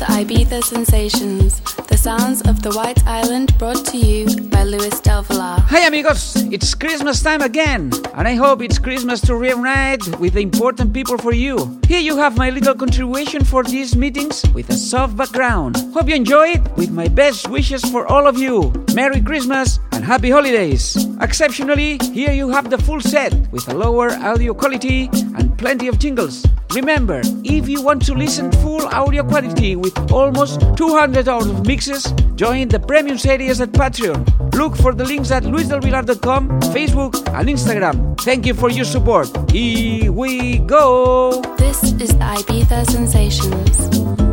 Ibiza Sensations, the sounds of the White Island brought to you by Luis Del. Hi amigos, it's Christmas time again, and I hope it's Christmas to reunite with the important people for you. Here you have my little contribution for these meetings with a soft background. Hope you enjoy it with my best wishes for all of you. Merry Christmas and happy holidays. Exceptionally, here you have the full set with a lower audio quality and plenty of jingles. Remember, if you want to listen full audio quality with almost 200 hours of mixes, join the premium series at Patreon. Look for the links at luisdelvillar.com, Facebook, and Instagram. Thank you for your support. Here we go! This is the Ibiza Sensations.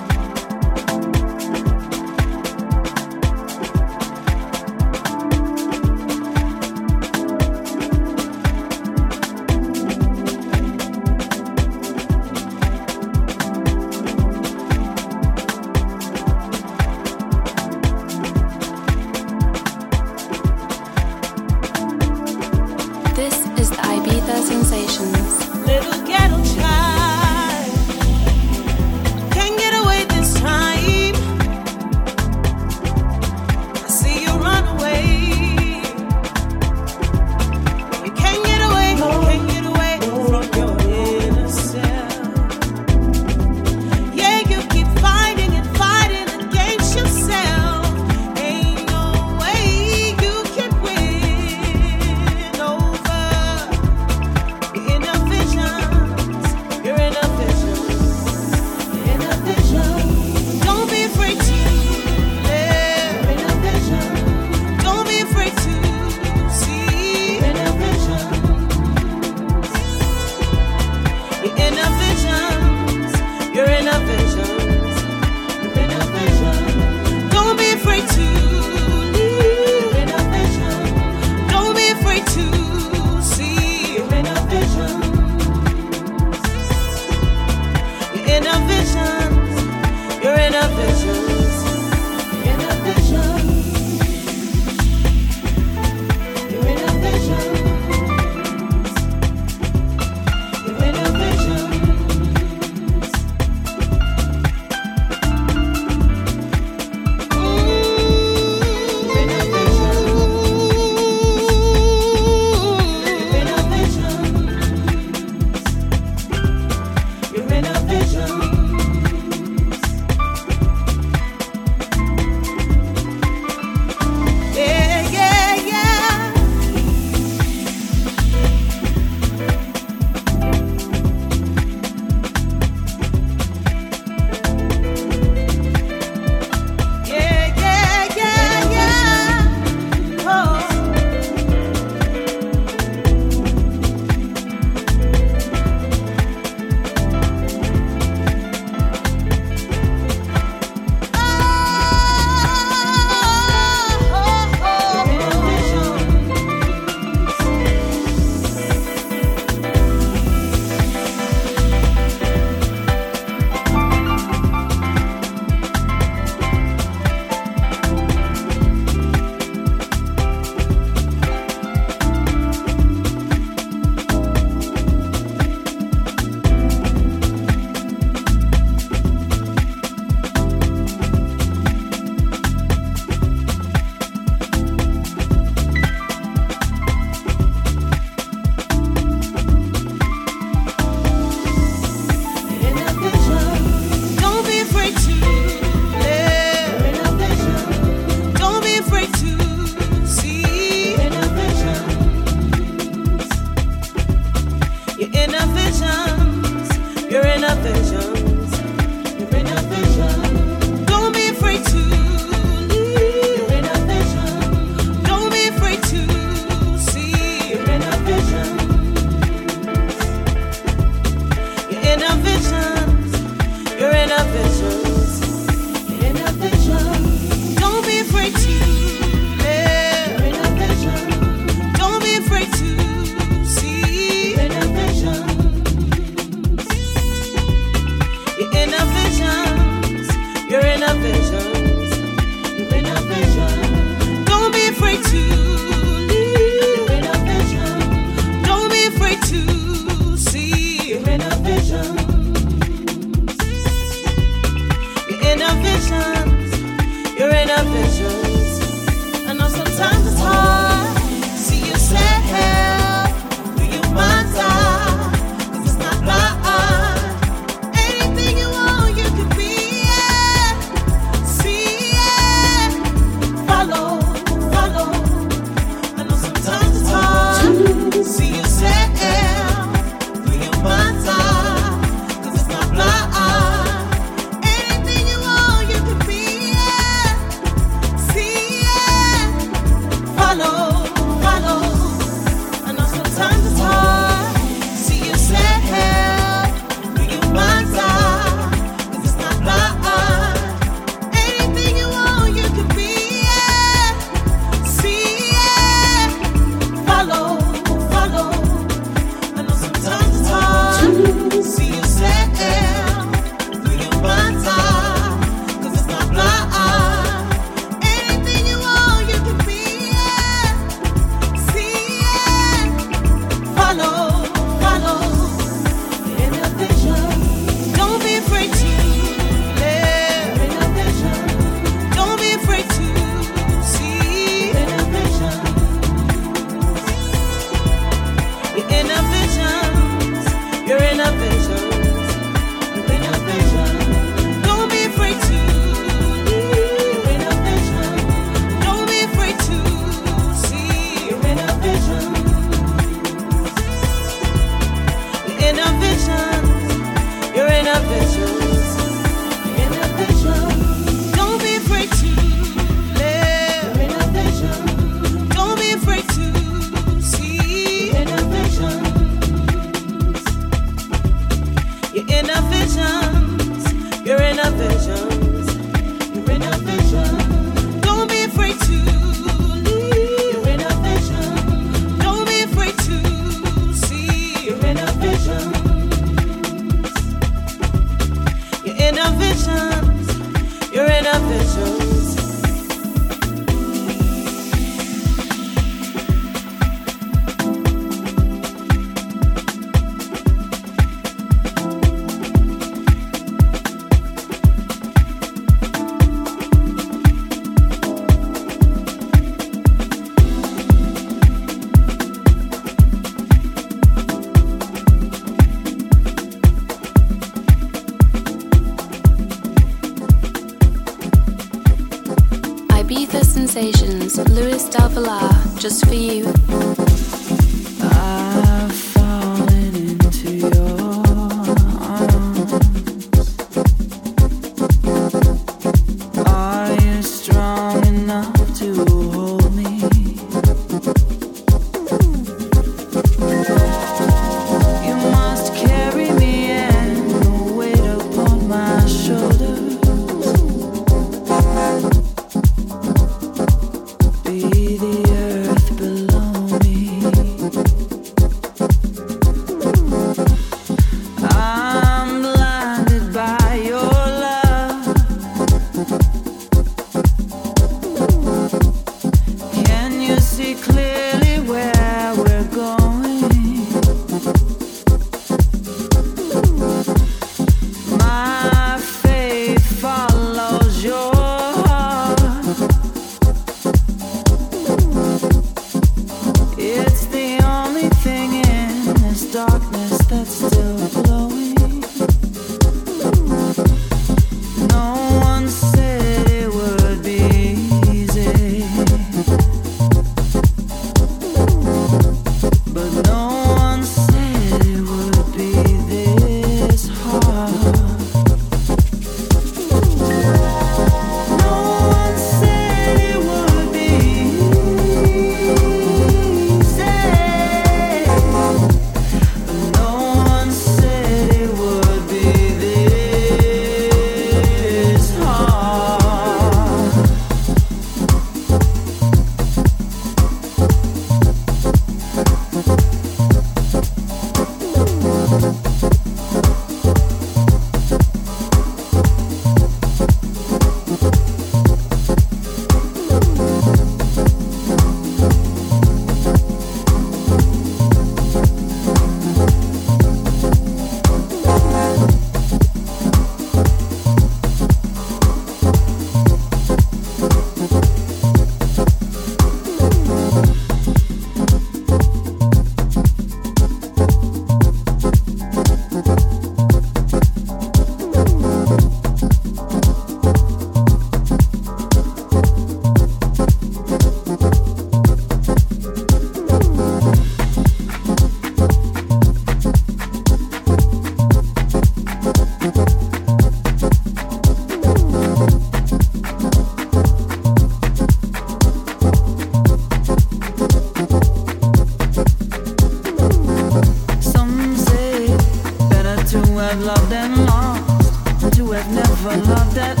have loved and lost, that you have never loved at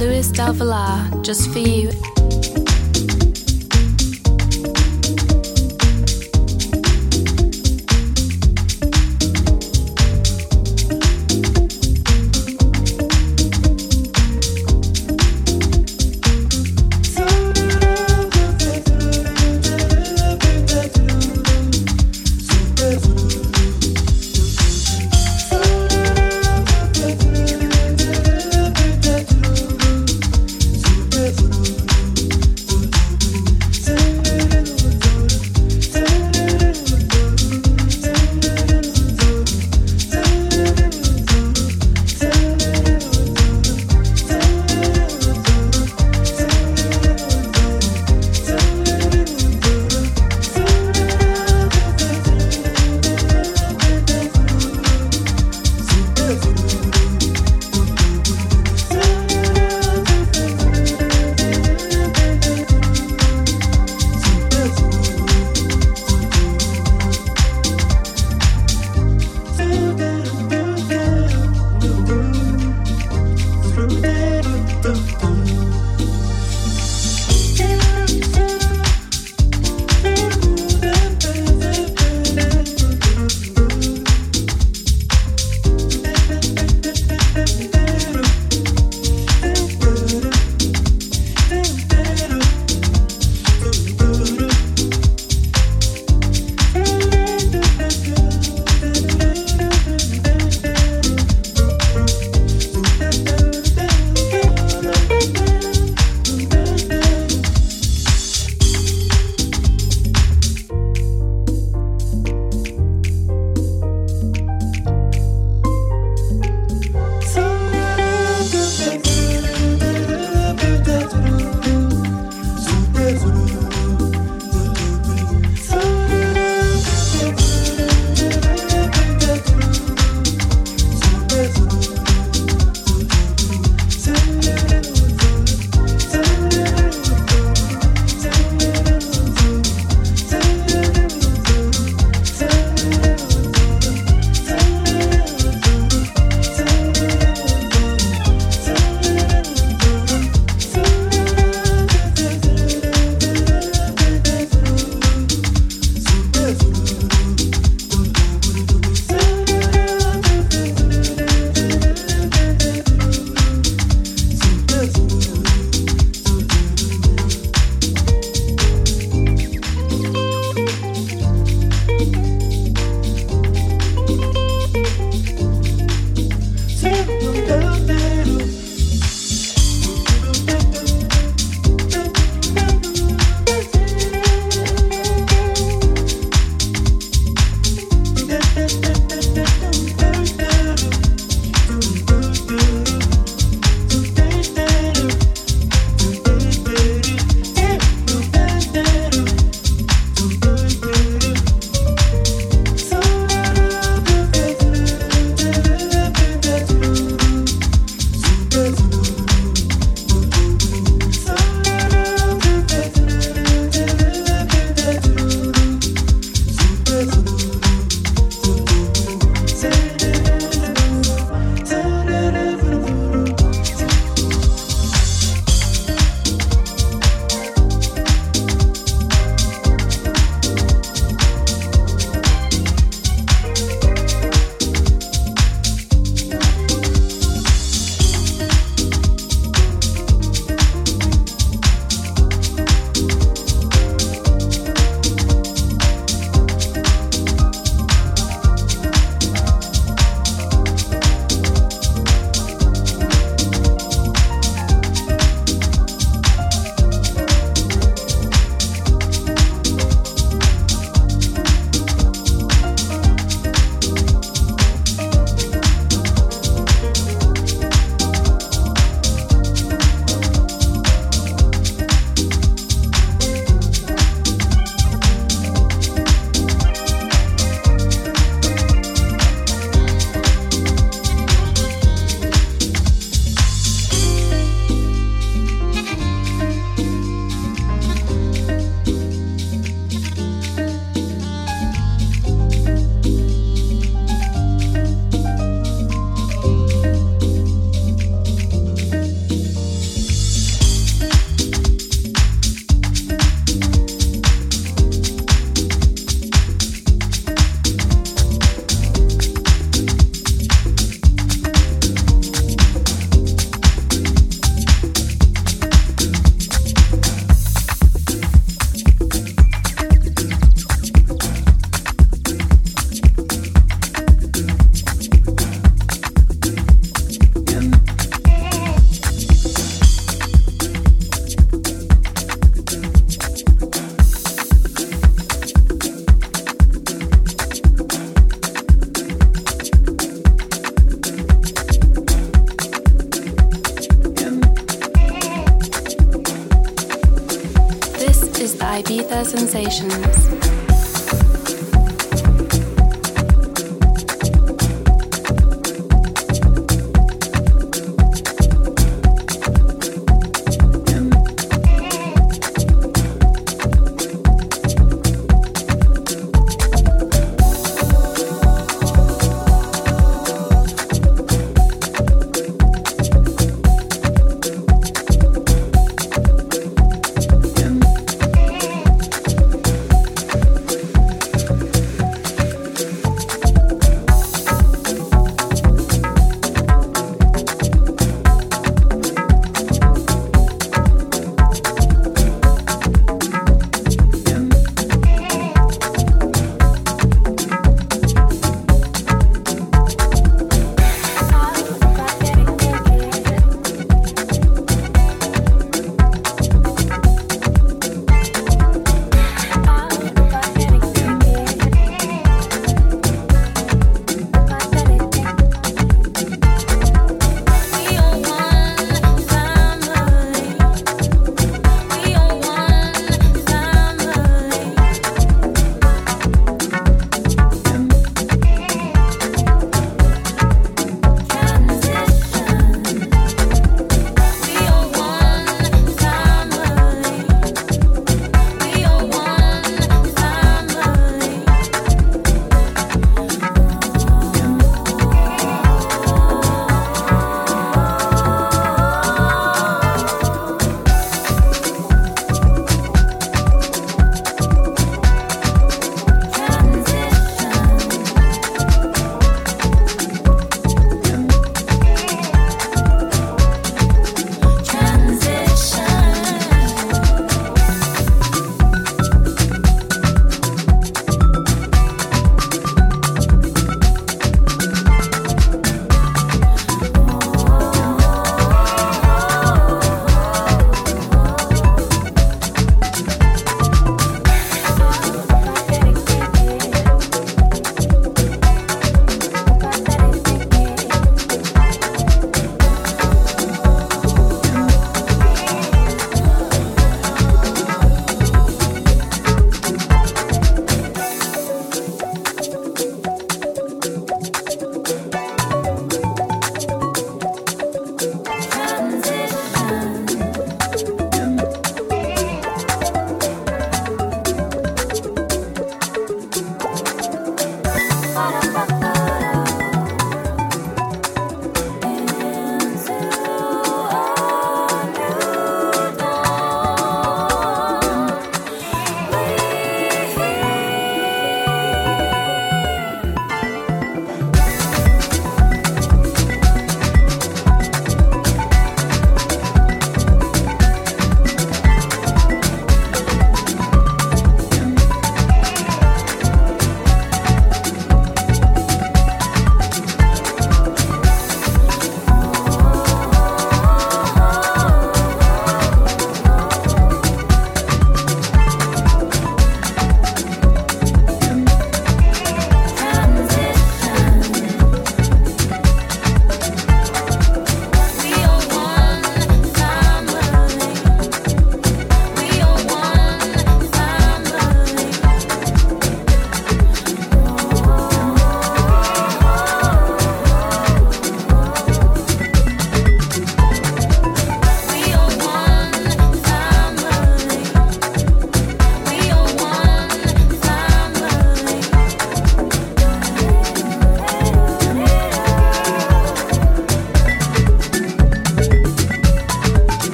Luis Del Villar, just for you.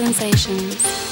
Sensations.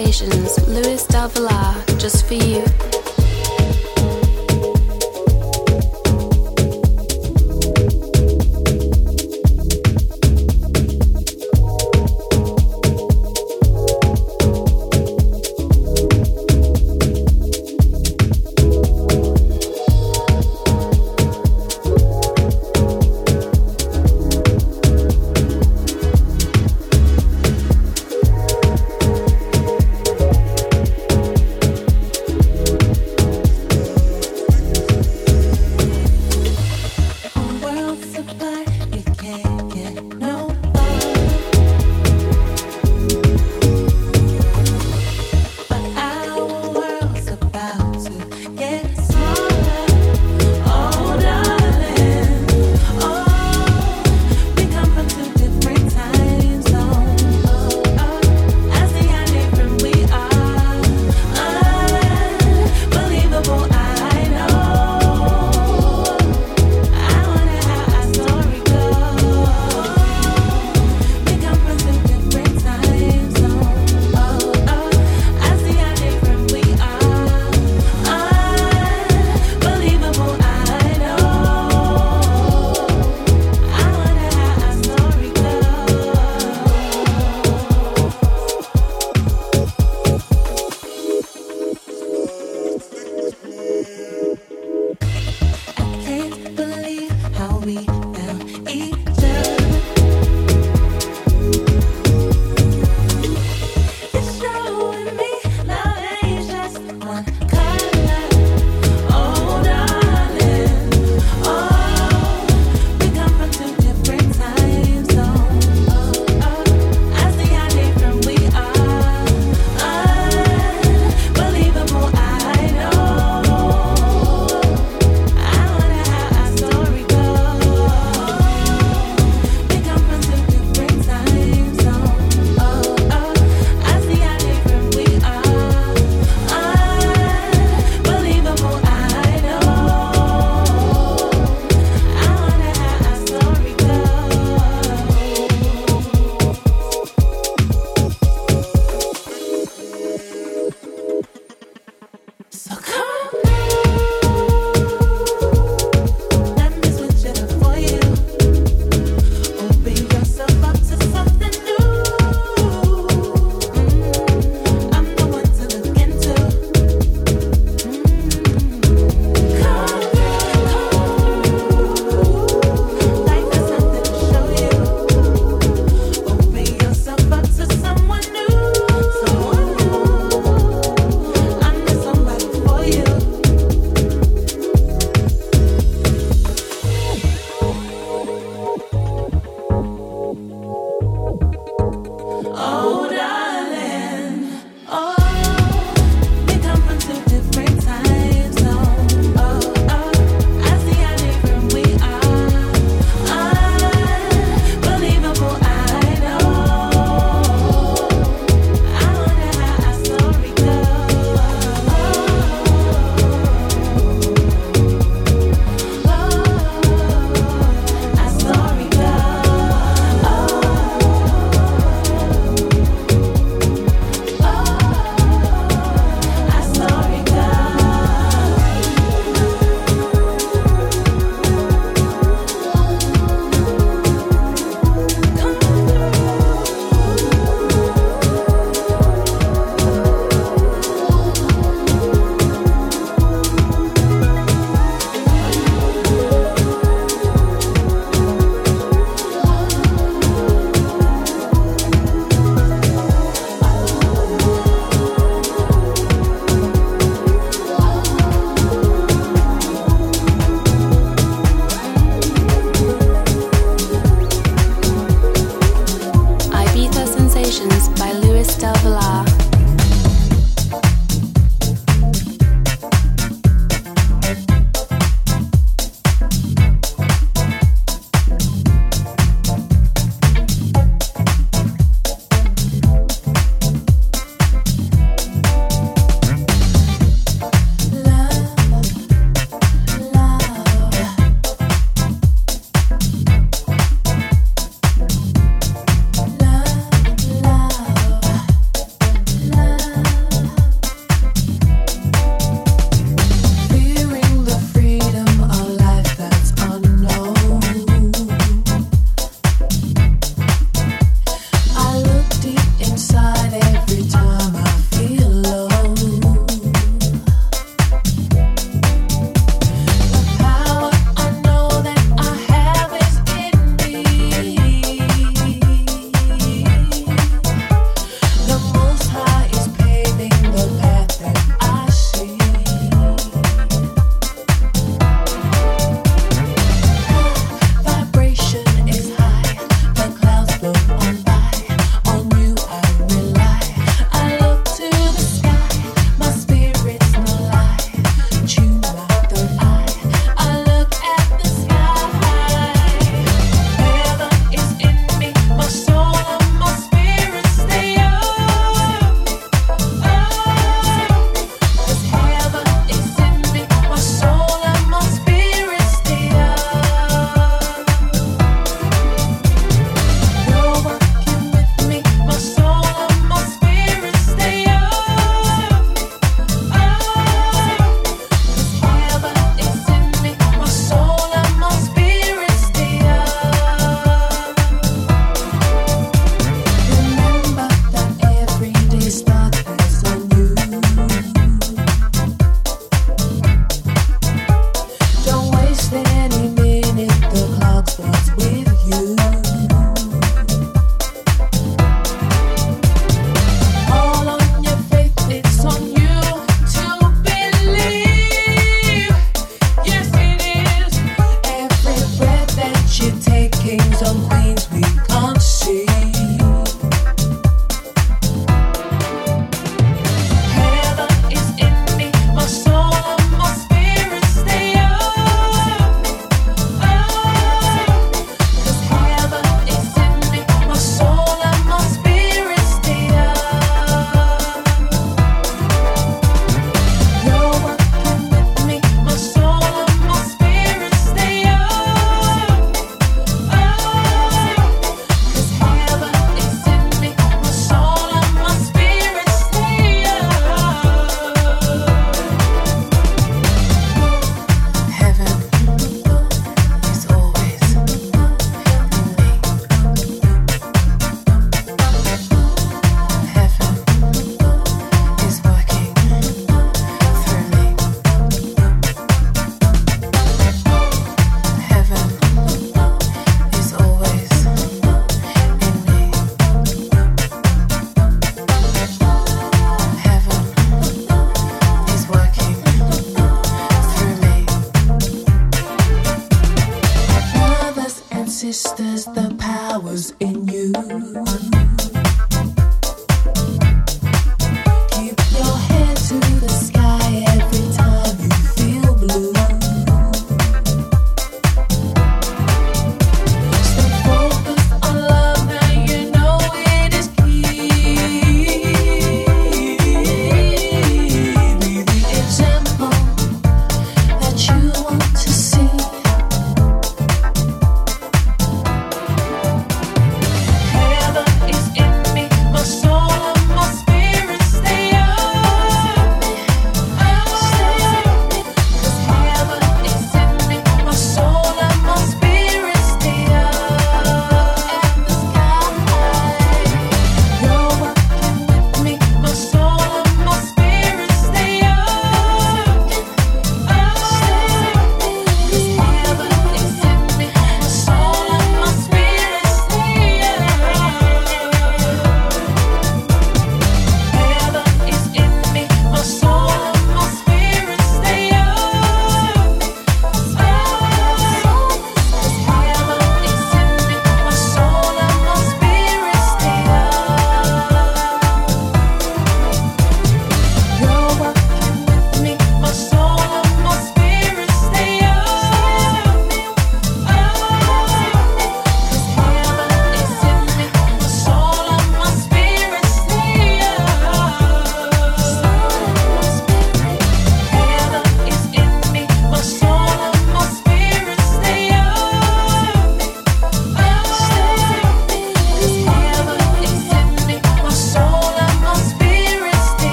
Sensations, Luis Del Villar.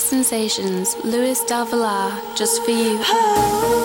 Sensations, Luis Del Villar, just for you.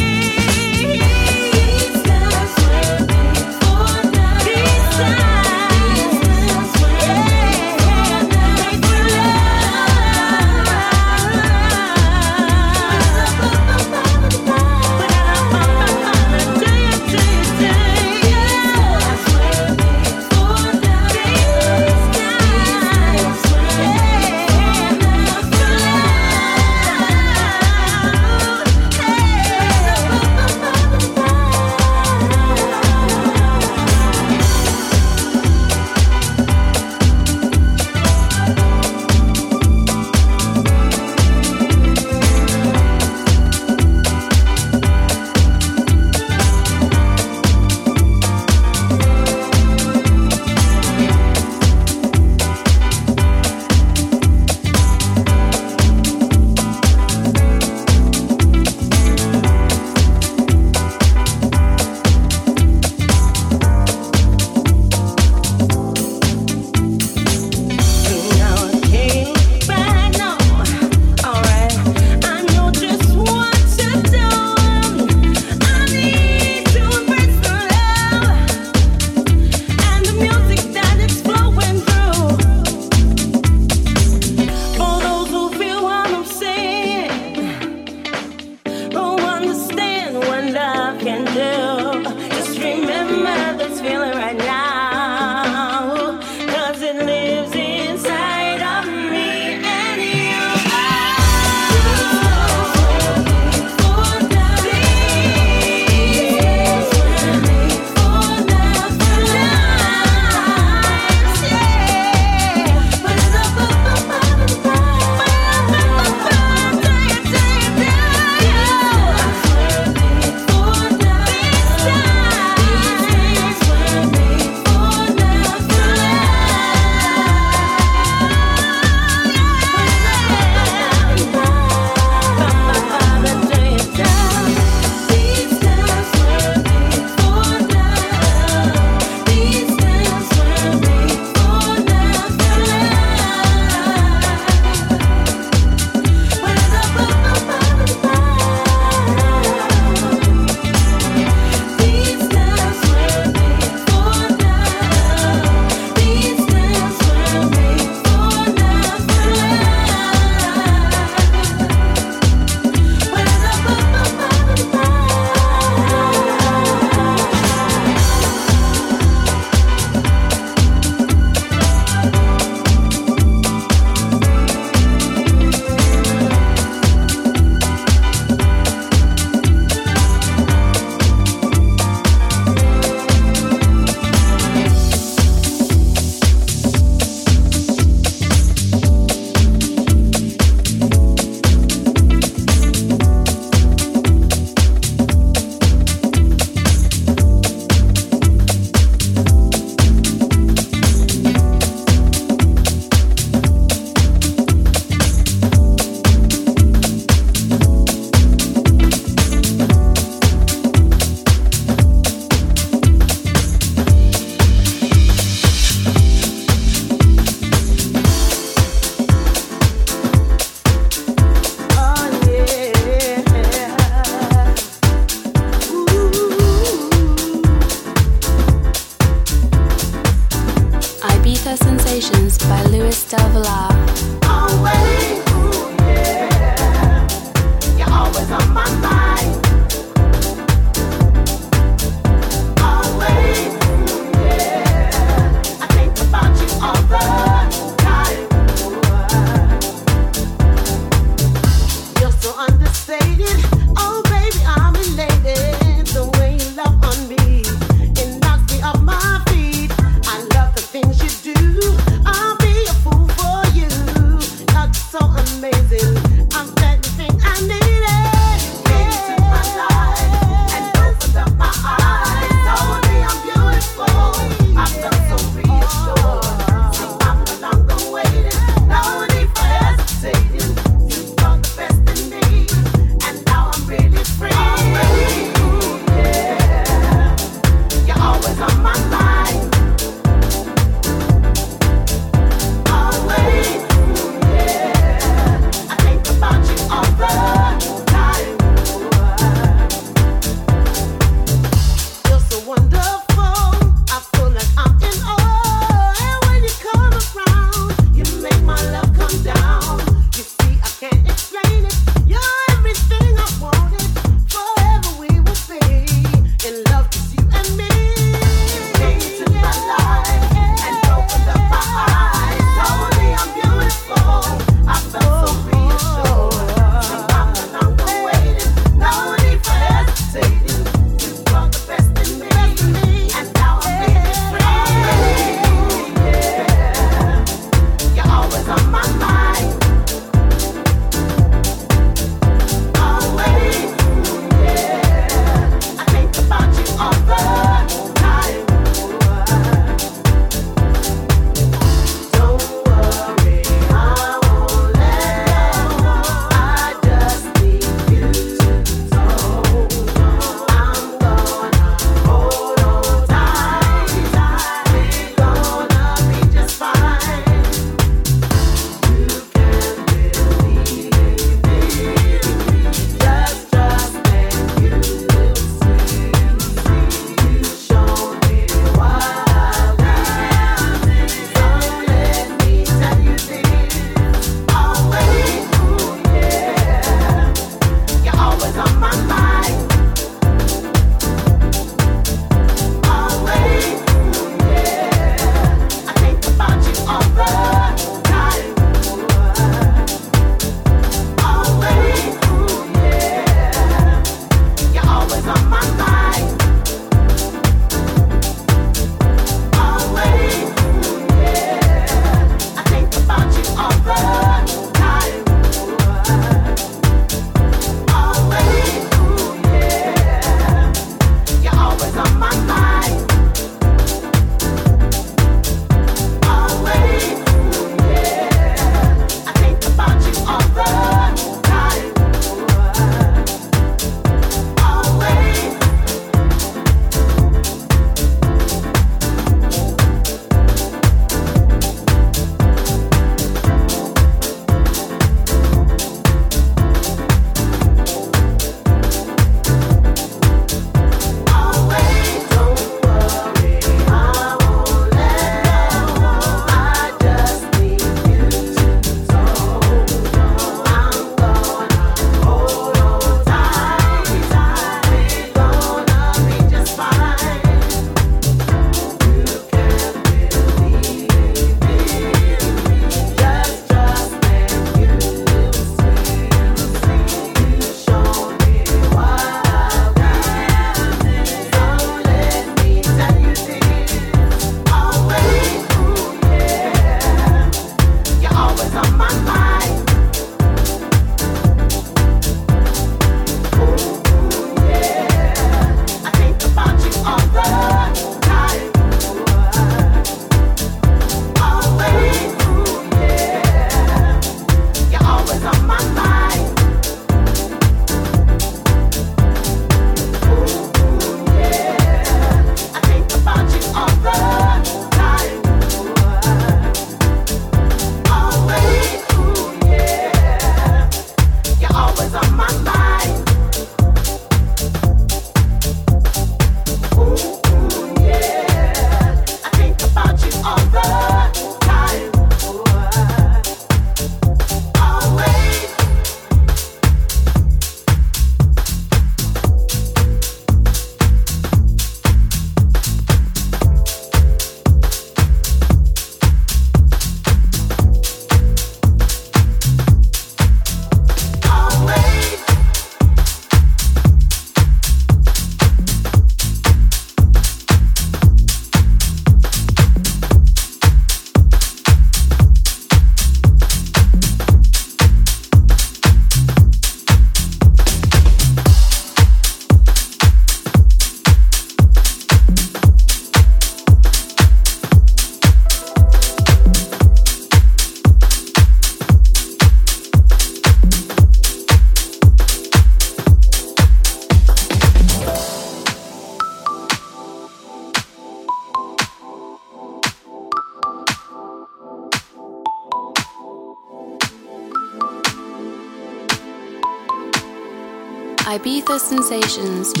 sensations.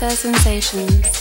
their sensations.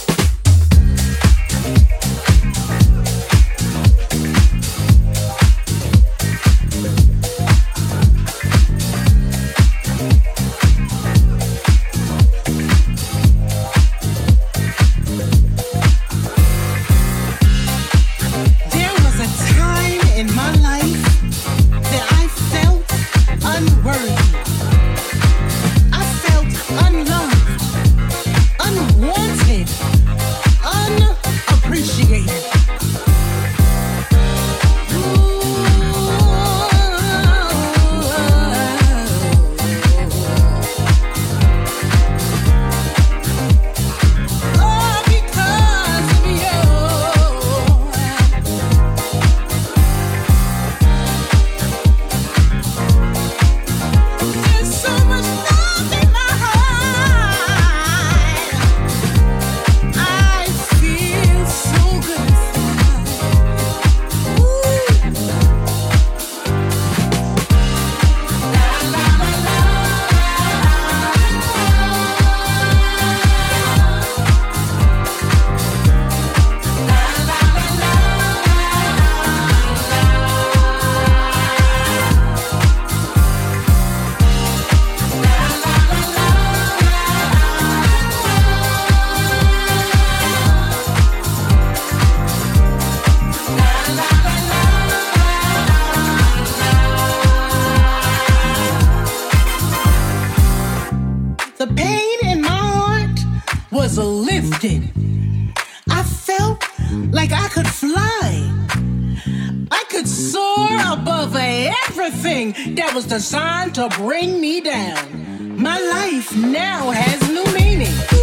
designed to bring me down. My life now has new meaning.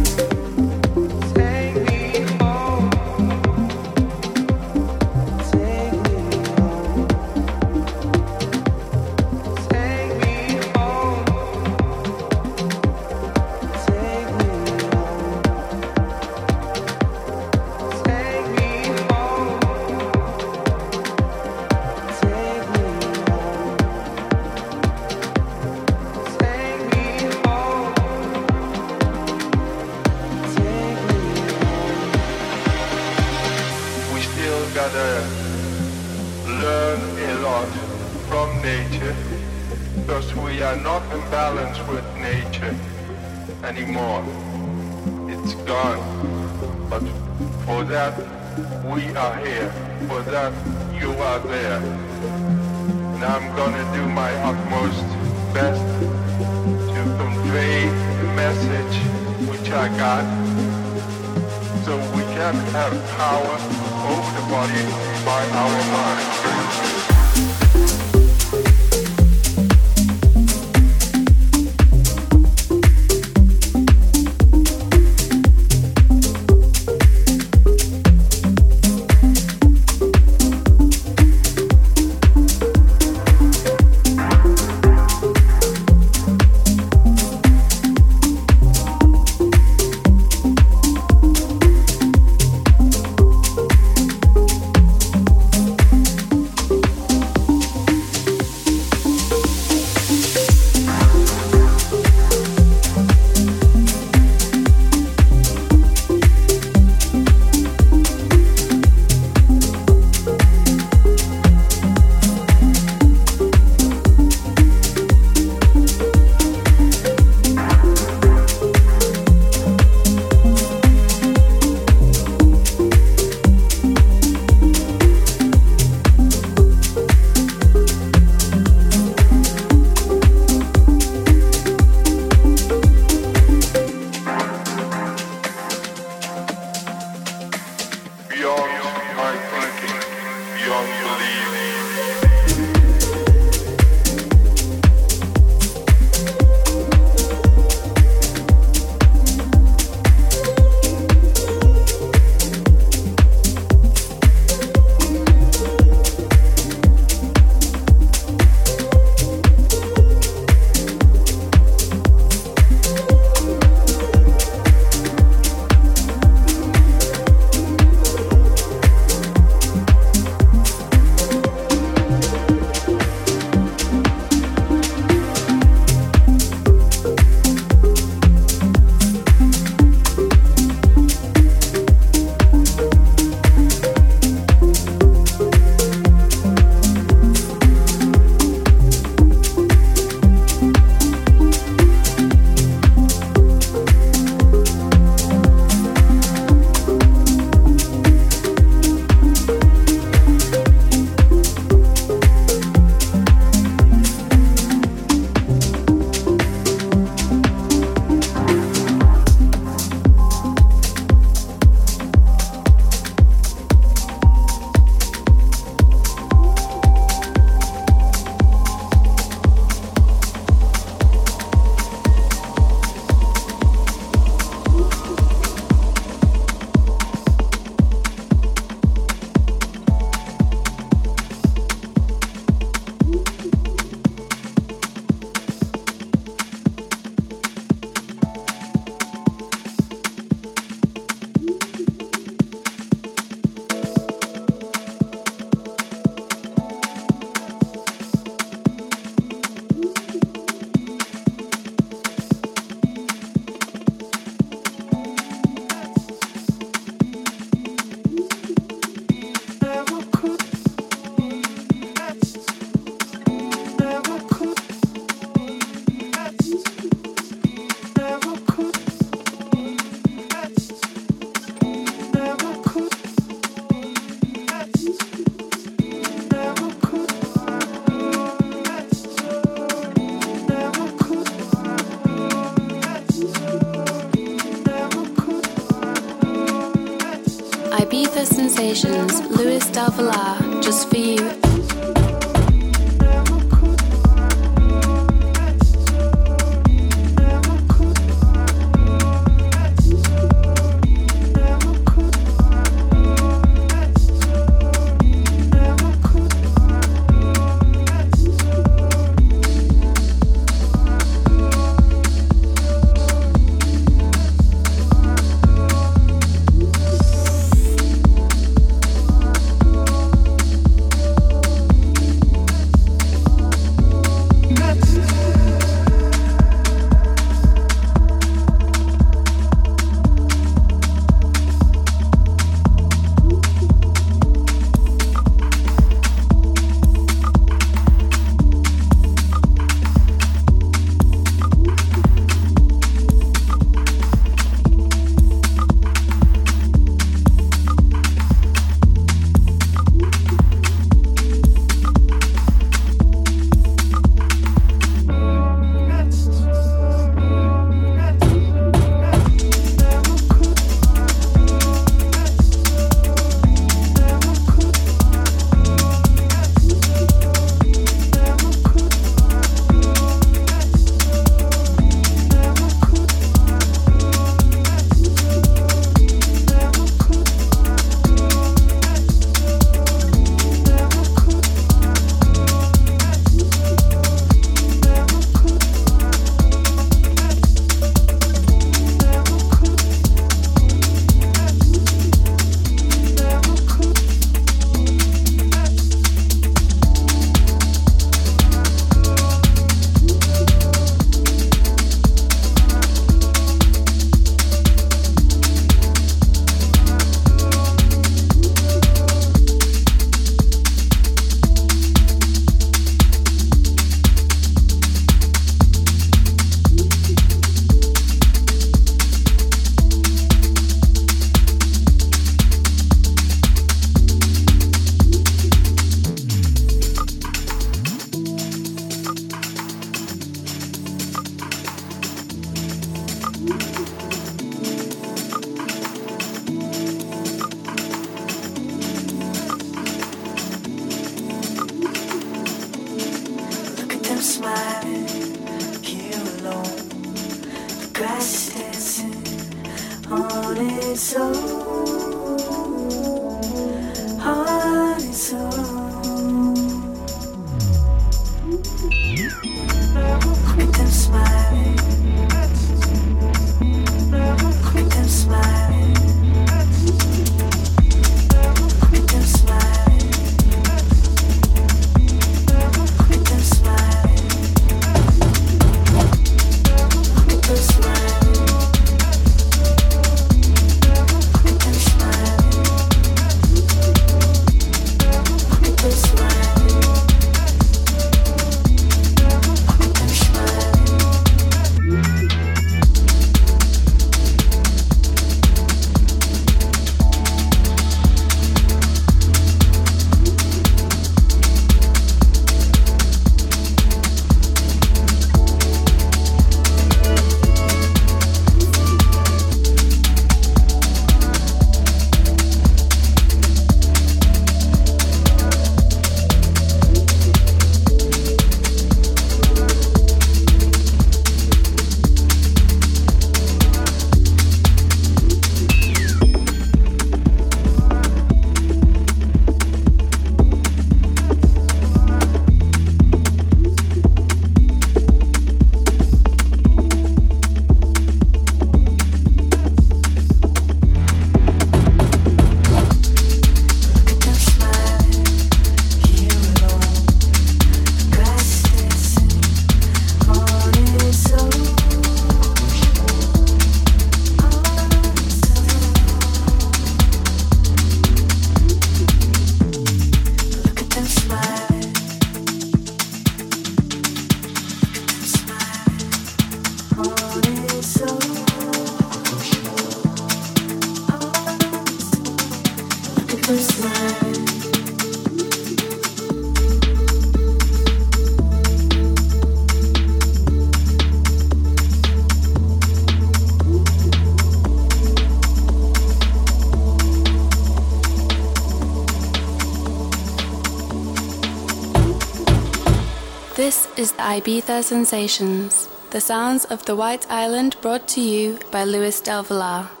is the Ibiza Sensations, the sounds of the White Island brought to you by Luis Del Villar.